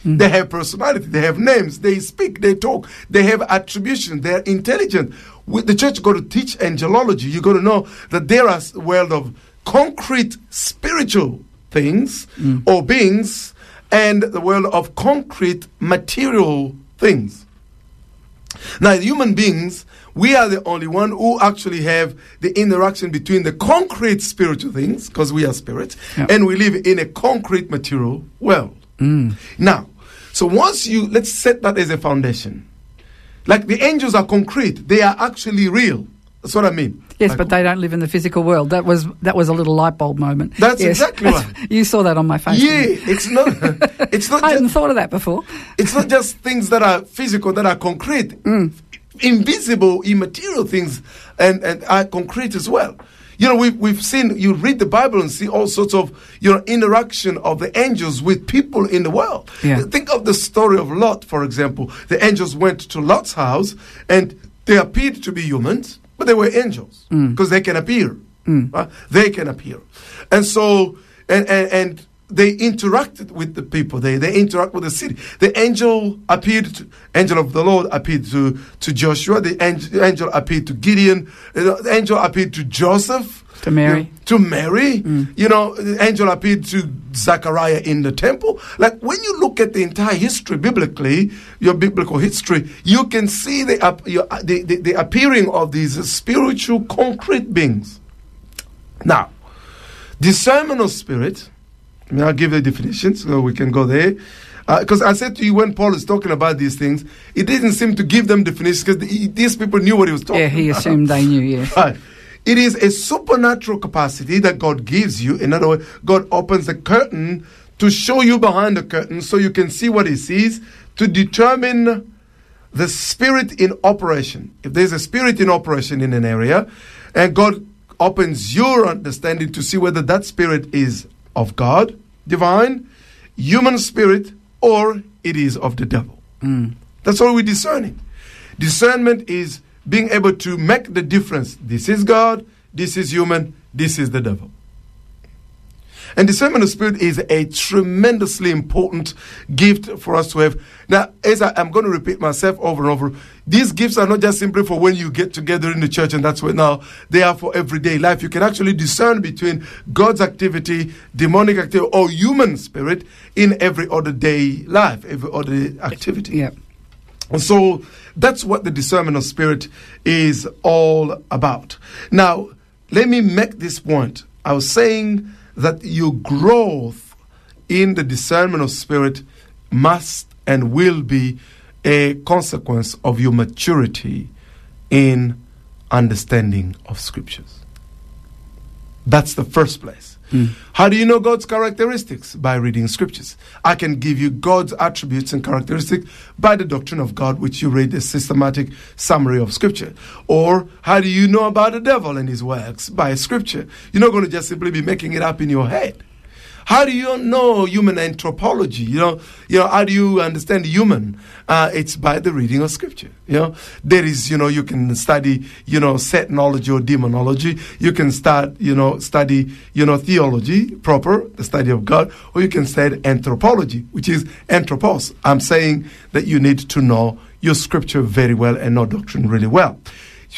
Mm-hmm. They have personality, they have names, they speak, they talk, they have attribution, they're intelligent. With the church got to teach angelology. You got to know that there are a world of concrete spiritual things mm. or beings and the world of concrete material things. Now, human beings, we are the only one who actually have the interaction between the concrete spiritual things, because we are spirits, Yeah. and we live in a concrete material world. Now, so once you, let's set that as a foundation. Like the angels are concrete, they are actually real. That's what I mean. Yes, Like- but they don't live in the physical world. That was that was a little light bulb moment. That's Yes. exactly right. You saw that on my face. Yeah, it's not. It's not. I hadn't thought of that before. it's not just things that are physical, that are concrete. Mm. Invisible, immaterial things, and and are concrete as well. You know, we've we've seen. You read the Bible and see all sorts of you know interaction of the angels with people in the world. Yeah. Think of the story of Lot, for example. The angels went to Lot's house, and they appeared to be humans, but they were angels because they can appear. Uh, they can appear, and so and and. and they interacted with the people. They they interact with the city. The angel appeared. To, angel of the Lord appeared to to Joshua. The angel, angel appeared to Gideon. The angel appeared to Joseph. To Mary. You know, to Mary. Mm. You know, the angel appeared to Zachariah in the temple. Like when you look at the entire history biblically, your biblical history, you can see the your, the, the the appearing of these spiritual concrete beings. Now, discernment of spirit. I mean, I'll give the definition so we can go there. Uh, because I said to you when Paul is talking about these things, it didn't seem to give them definitions because these people knew what he was talking about. Yeah, he about. assumed they knew. Yes. Right. It is a supernatural capacity that God gives you. In other words, God opens the curtain to show you behind the curtain so you can see what He sees to determine the spirit in operation. If there's a spirit in operation in an area, and God opens your understanding to see whether that spirit is of God, divine, human spirit, or it is of the devil. Hmm. That's all we're discerning. Discernment is being able to make the difference. This is God, this is human, this is the devil. And discernment of spirit is a tremendously important gift for us to have. Now, as I, am going to repeat myself over and over, these gifts are not just simply for when you get together in the church and that's what now they are for everyday life. You can actually discern between God's activity, demonic activity, or human spirit in every other day life, every other activity. Yeah. And so that's what the discernment of spirit is all about. Now, let me make this point. I was saying that your growth in the discernment of spirit must and will be a consequence of your maturity in understanding of scriptures. That's the first place. Hmm. How do you know God's characteristics? By reading scriptures. I can give you God's attributes and characteristics by the doctrine of God, which you read a systematic summary of scripture. Or how do you know about the devil and his works? By scripture. You're not going to just simply be making it up in your head. How do you know human anthropology? You know, you know, how do you understand human? Uh, it's by the reading of scripture. You know, there is, you know, you can study, you know, Satanology or demonology. You can start, you know, study, you know, theology proper, the study of God, or you can study anthropology, which is anthropos. I'm saying that you need to know your scripture very well and know doctrine really well,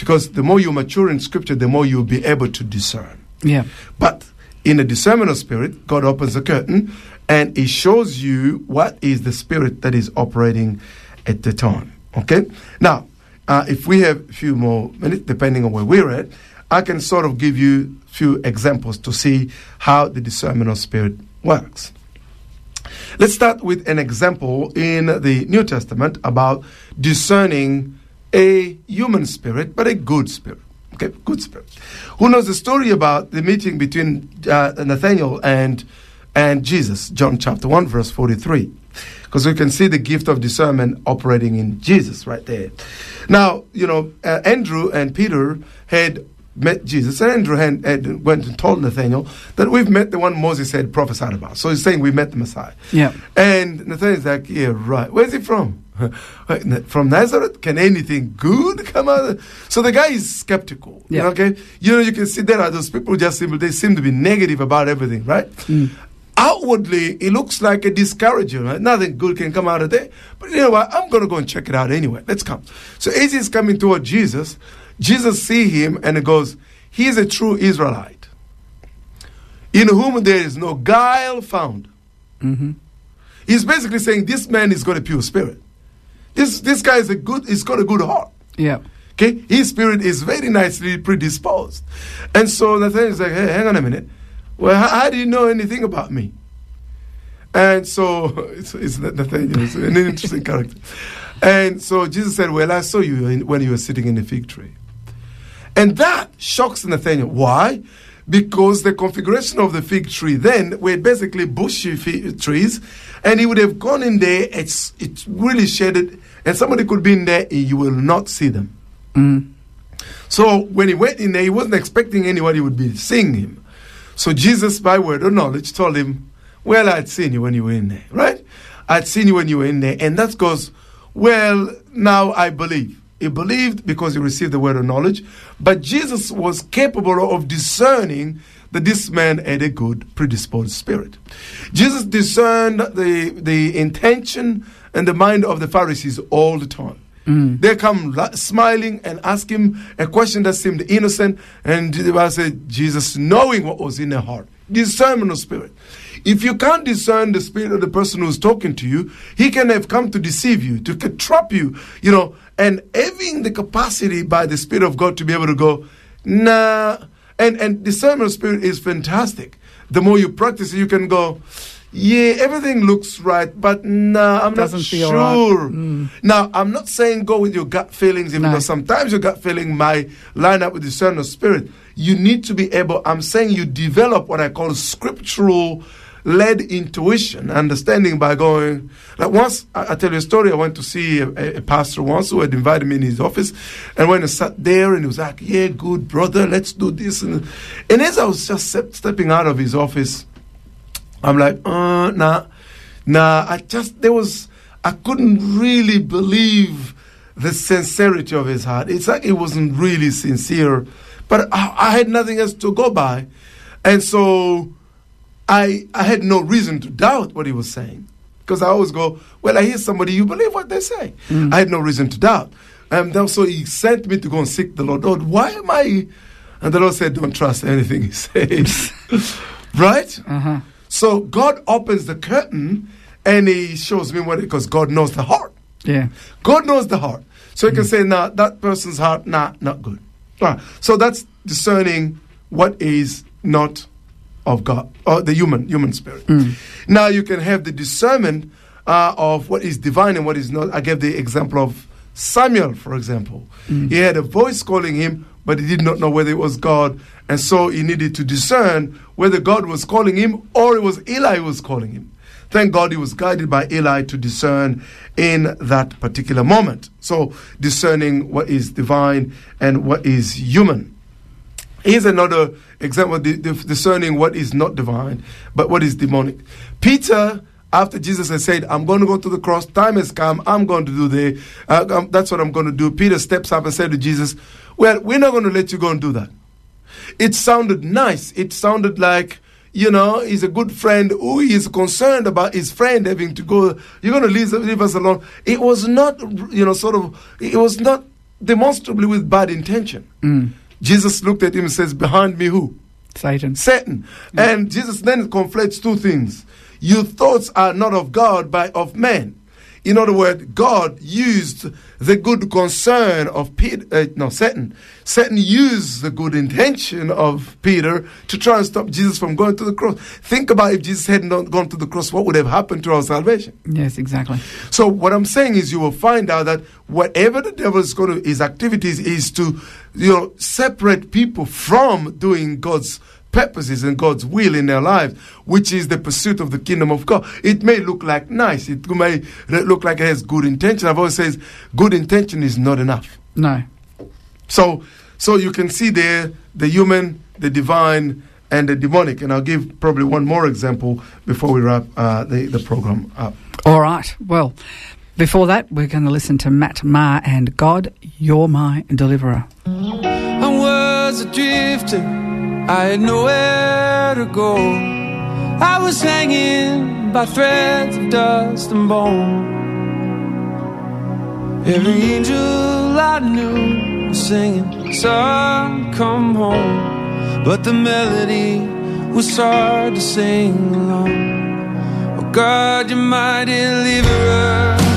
because the more you mature in scripture, the more you'll be able to discern. Yeah. But in the discernment of spirit, God opens the curtain and He shows you what is the spirit that is operating at the time. Okay? Now, uh, if we have a few more minutes, depending on where we're at, I can sort of give you a few examples to see how the discernment of spirit works. Let's start with an example in the New Testament about discerning a human spirit, but a good spirit. Okay, good spirit. Who knows the story about the meeting between uh, Nathaniel and and Jesus? John chapter one, verse forty-three. Because we can see the gift of discernment operating in Jesus right there. Now, you know, uh, Andrew and Peter had met Jesus, and Andrew had, had went and told Nathaniel that we've met the one Moses had prophesied about. So he's saying we met the Messiah. Yeah. And Nathaniel's like, yeah, right. Where's he from? from Nazareth? Can anything good come out? of So the guy is skeptical. Yeah. Okay. You know, you can see there are those people who just seem they seem to be negative about everything, right? Mm. Outwardly, it looks like a discourager. Right? Nothing good can come out of there. But you know what? I'm going to go and check it out anyway. Let's come. So as he's coming toward Jesus, Jesus see him and he goes, "He's a true Israelite, in whom there is no guile found." Mm-hmm. He's basically saying this man is got a pure spirit. This this guy is a good. He's got a good heart. Yeah. Okay, his spirit is very nicely predisposed, and so Nathaniel's like, "Hey, hang on a minute. Well, how, how do you know anything about me?" And so it's, it's Nathaniel. It's an interesting character. And so Jesus said, "Well, I saw you in, when you were sitting in the fig tree," and that shocks Nathaniel. Why? Because the configuration of the fig tree then were basically bushy fig trees, and he would have gone in there. It's it's really shaded, and somebody could be in there, and you will not see them. Mm. So when he went in there, he wasn't expecting anybody would be seeing him. So Jesus, by word of knowledge, told him, Well, I'd seen you when you were in there, right? I'd seen you when you were in there. And that goes, Well, now I believe. He believed because he received the word of knowledge, but Jesus was capable of discerning that this man had a good predisposed spirit. Jesus discerned the, the intention and the mind of the Pharisees all the time. Mm. They come la- smiling and ask him a question that seemed innocent, and the Bible said, Jesus, knowing what was in their heart, discernment of spirit. If you can't discern the spirit of the person who's talking to you, he can have come to deceive you, to trap you, you know, and having the capacity by the Spirit of God to be able to go, nah, and, and discernment of spirit is fantastic. The more you practice it, you can go, yeah, everything looks right, but nah, I'm Doesn't not feel right. sure. Mm. Now, I'm not saying go with your gut feelings, even No. though sometimes your gut feeling might line up with discernment of spirit. You need to be able, I'm saying you develop what I call scriptural led intuition, understanding by going, like once, I, I tell you a story, I went to see a, a- pastor once who had invited me in his office, and when I sat there and he was like, yeah, good brother, let's do this. And, and as I was just step, stepping out of his office, I'm like, uh, nah, nah. I just there was I couldn't really believe the sincerity of his heart. It's like he wasn't really sincere, but I, I had nothing else to go by, and so I I had no reason to doubt what he was saying because I always go, well, I hear somebody, you believe what they say. I had no reason to doubt, and then so he sent me to go and seek the Lord. Lord, why am I? And the Lord said, don't trust anything he says, right? Uh-huh. So God opens the curtain and He shows me what because God knows the heart. Yeah. God knows the heart. So He can say, nah, that person's heart, nah, not good. Right. So that's discerning what is not of God, or the human human spirit. Mm. Now you can have the discernment uh, of what is divine and what is not. I gave the example of Samuel, for example. Mm. He had a voice calling him, but he did not know whether it was God, and so he needed to discern whether God was calling him or it was Eli who was calling him. Thank God he was guided by Eli to discern in that particular moment. So, discerning what is divine and what is human. Here's another example di- discerning what is not divine, but what is demonic. Peter, after Jesus had said, I'm going to go to the cross, time has come, I'm going to do the, uh, um, that's what I'm going to do. Peter steps up and said to Jesus, Well, we're not going to let you go and do that. It sounded nice. It sounded like, you know, he's a good friend who is concerned about his friend having to go, you're going to leave, leave us alone. It was not, you know, sort of, it was not demonstrably with bad intention. Jesus looked at him and says, Behind me, who? Satan. Satan. And Jesus then conflates two things. Your thoughts are not of God, but of man. In other words, God used the good concern of Peter, uh, no, Satan. Satan used the good intention of Peter to try and stop Jesus from going to the cross. Think about if Jesus had not gone to the cross, what would have happened to our salvation? Yes, exactly. So what I'm saying is you will find out that whatever the devil is going to his activities is to you know separate people from doing God's purposes and God's will in their lives, which is the pursuit of the kingdom of God. It may look like nice, it may look like it has good intention. I've always says good intention is not enough. No. So so you can see there the human, the divine, and the demonic. And I'll give probably one more example before we wrap uh, the, the program up. All right. Well, before that, we're going to listen to Matt Maher and God, You're My Deliverer. I was adrift and I had nowhere to go. I was hanging by threads of dust and bone. Every angel I knew was singing, Son, come home. But the melody was hard to sing along. Oh God, you're my deliverer.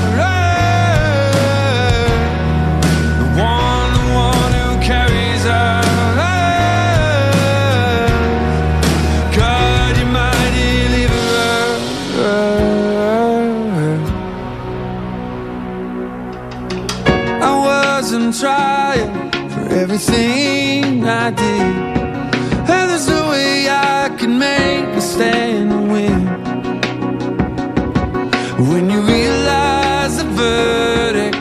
Everything I did. And there's no way I can make a stand and win. When you realize the verdict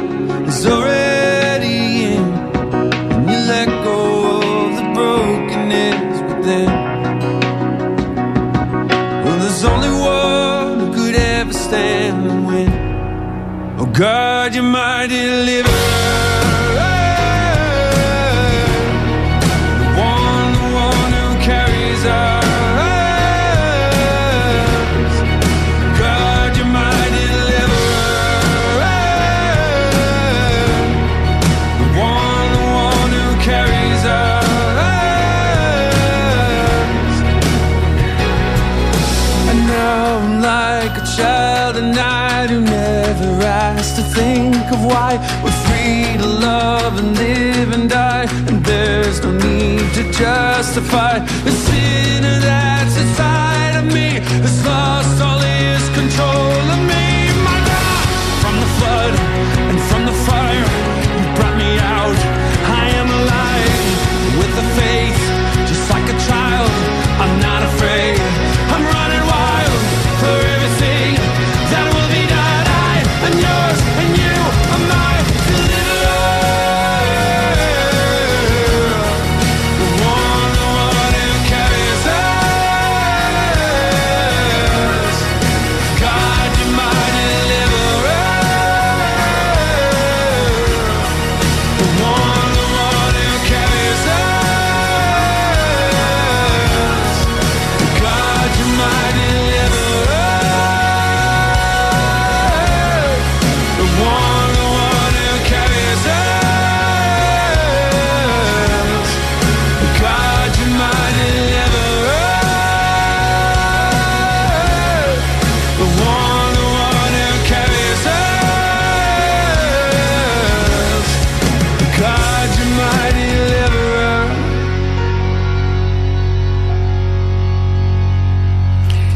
is already in, and you let go of the brokenness within. Well, there's only one who could ever stand and win. Oh God, you're my deliverer.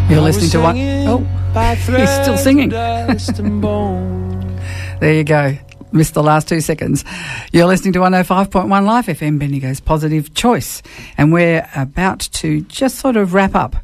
You're listening to what? Oh, he's still singing. There you go. Missed the last two seconds. You're listening to 105.1 Life FM, Bendigo's Positive Choice. And we're about to just sort of wrap up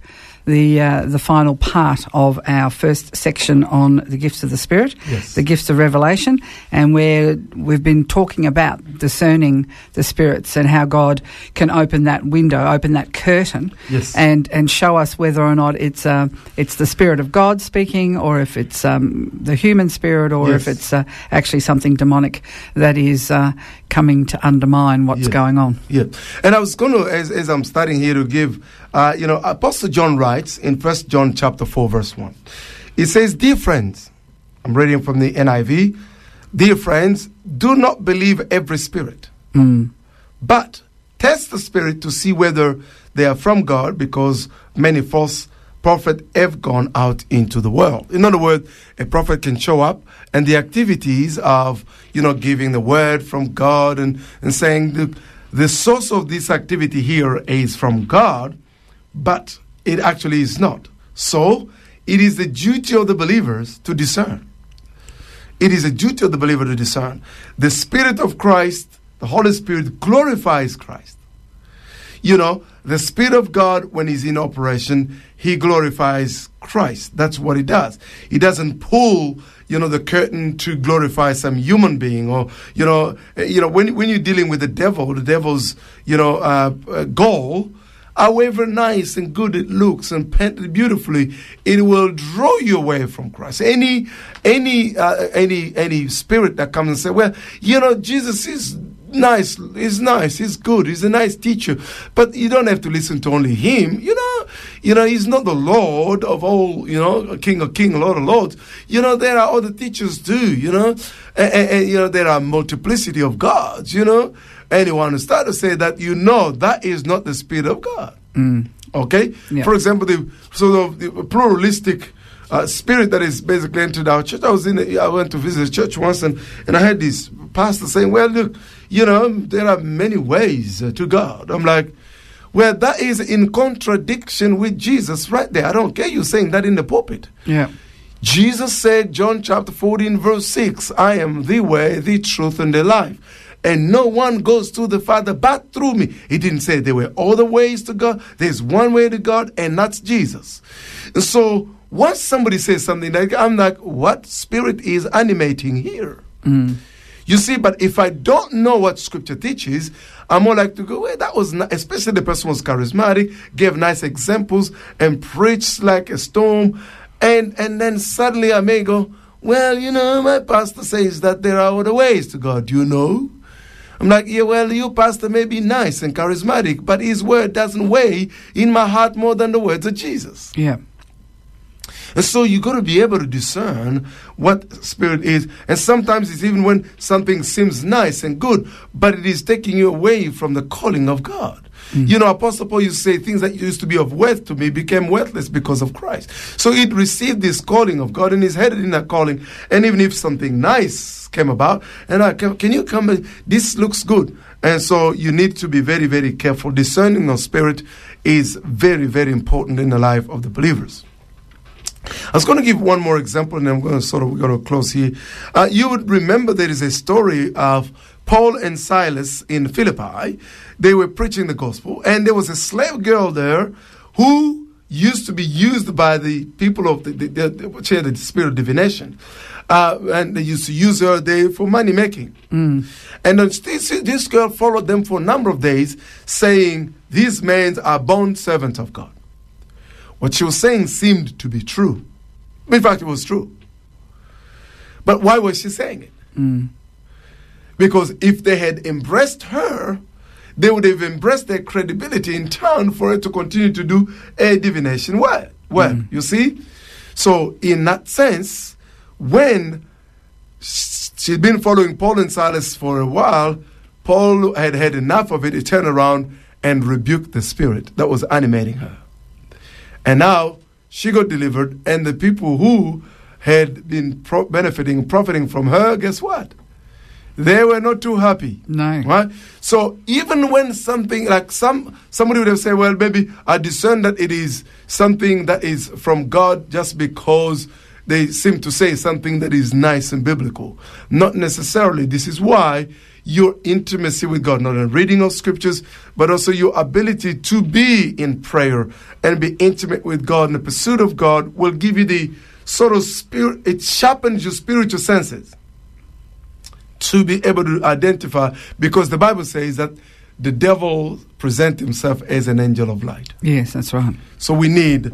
the uh, the final part of our first section on the gifts of the Spirit, Yes. the gifts of revelation, and where we've been talking about discerning the spirits and how God can open that window, open that curtain, Yes. and and show us whether or not it's uh, it's the Spirit of God speaking, or if it's um, the human spirit, or if it's uh, actually something demonic that is uh, coming to undermine what's Yeah. going on. Yeah, and I was going to, as, as I'm starting here, to give, uh, you know, Apostle John writes in First John chapter four, verse one. He says, "Dear friends, I'm reading from the NIV. Dear friends, do not believe every spirit, Mm. but test the spirit to see whether they are from God, because many false prophets have gone out into the world. In other words, a prophet can show up and the activities of, you know, giving the word from God and, and saying the, the source of this activity here is from God, but it actually is not. So it is the duty of the believers to discern. It is a duty of the believer to discern. The Spirit of Christ, the Holy Spirit, glorifies Christ. You know, the Spirit of God, when He's in operation, He glorifies Christ. That's what He does. He doesn't pull, you know, the curtain to glorify some human being, or you know, eh, you know, when when you're dealing with the devil, the devil's, you know, uh, uh, goal. However nice and good it looks and painted beautifully, it will draw you away from Christ. Any, any, uh, any, any spirit that comes and say, "Well, you know, Jesus is nice, he's nice, he's good, he's a nice teacher," but you don't have to listen to only him. You know, you know, he's not the Lord of all. You know, King of King, Lord of Lords. You know, there are other teachers too. You know, and, and- and, you know there are multiplicity of gods. You know, want to start to say that you know that is not the spirit of God. Okay, Yeah. for example, the sort of the pluralistic uh, spirit that is basically entered our church. I was in, a, I went to visit a church once, and, and I had this pastor saying, "Well, look, you know, there are many ways uh, to God." I'm like. Well, that is in contradiction with Jesus right there. I don't care you saying that in the pulpit. Yeah. Jesus said, John chapter 14, verse 6, I am the way, the truth, and the life. And no one goes to the Father but through me. He didn't say there were other ways to God. There's one way to God, and that's Jesus. And so once somebody says something like, I'm like, what spirit is animating here? Mm. You see, but if I don't know what scripture teaches, I'm more like to go, well, that was, not, especially the person was charismatic, gave nice examples, and preached like a storm. And, and then suddenly I may go, well, you know, my pastor says that there are other ways to God. Do you know? I'm like, yeah, well, your pastor may be nice and charismatic, but his word doesn't weigh in my heart more than the words of Jesus. Yeah. And so you got to be able to discern what spirit is. And sometimes it's even when something seems nice and good, but it is taking you away from the calling of God. You know, Apostle Paul you say things that used to be of worth to me became worthless because of Christ. So he'd received this calling of God and he's headed in that calling. And even if something nice came about, and I can, can you come? This looks good. And so you need to be very, very careful. Discerning of spirit is very, very important in the life of the believers. I was going to give one more example, and I'm going to sort of we're going to close here. Uh, you would remember there is a story of Paul and Silas in Philippi. They were preaching the gospel, and there was a slave girl there who used to be used by the people of the, the, the, the, which had the spirit of divination. Uh, and they used to use her there for money making. And this, this girl followed them for a number of days, saying, These men are bond servants of God. What she was saying seemed to be true. In fact, it was true. But why was she saying it? Because if they had embraced her, they would have embraced their credibility in turn for her to continue to do a divination work. work mm. You see? So, in that sense, when she'd been following Paul and Silas for a while, Paul had had enough of it. He turned around and rebuked the spirit that was animating her. And now she got delivered, and the people who had been pro- benefiting, profiting from her, guess what? They were not too happy. No. Right? So even when something like some somebody would have said, Well, maybe I discern that it is something that is from God just because they seem to say something that is nice and biblical. Not necessarily. This is why your intimacy with God, not a reading of scriptures, but also your ability to be in prayer and be intimate with God and the pursuit of God will give you the sort of spirit, it sharpens your spiritual senses to be able to identify because the Bible says that the devil presents himself as an angel of light. Yes, that's right. So we need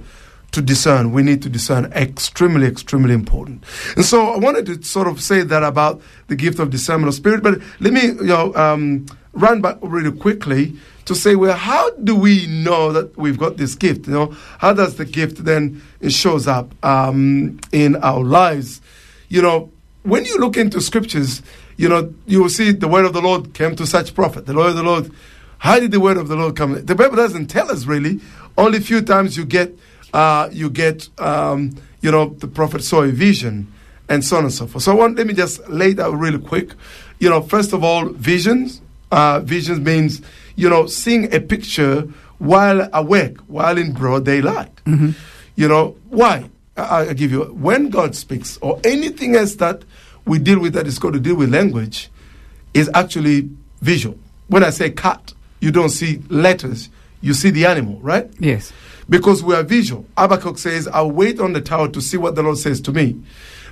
to discern. We need to discern. Extremely, extremely important. And so I wanted to sort of say that about the gift of discernment of spirit. But let me, you know, um, run back really quickly to say, well, how do we know that we've got this gift? You know, how does the gift then it shows up um, in our lives? You know, when you look into scriptures, you know, you will see the word of the Lord came to such prophet. The word of the Lord. How did the word of the Lord come? The Bible doesn't tell us really. Only a few times you get, uh, you get, um, you know, the prophet saw a vision, and so on and so forth. So want, let me just lay that out really quick. You know, first of all, visions. Uh, visions means, you know, seeing a picture while awake, while in broad daylight. You know, why? I, I give you, when God speaks, or anything else that we deal with that is called to deal with language, is actually visual. When I say cat, you don't see letters, you see the animal, right? Yes. Because we are visual. Habakkuk says, I'll wait on the tower to see what the Lord says to me.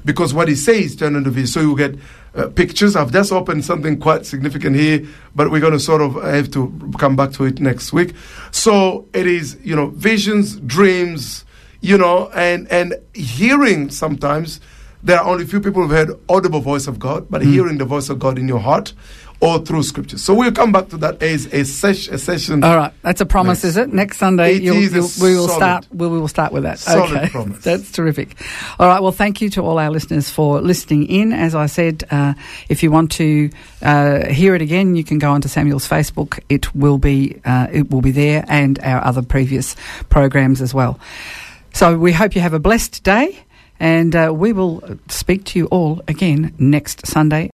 Because what he says turn into vision. So you get uh, pictures. I've just opened something quite significant here, but we're going to sort of have to come back to it next week. So it is, you know, visions, dreams, you know, and, and hearing sometimes. There are only few people who've heard audible voice of God, but hearing the voice of God in your heart or through scripture. So we'll come back to that as a, sesh, a session. All right, that's a promise, Next. is it? Next Sunday, It you'll, you'll, we will start. We will start with that. solid okay, promise. that's terrific. All right, well, thank you to all our listeners for listening in. As I said, uh, if you want to uh, hear it again, you can go onto Samuel's Facebook. It will be uh, it will be there, and our other previous programs as well. So we hope you have a blessed day. And uh, we will speak to you all again next Sunday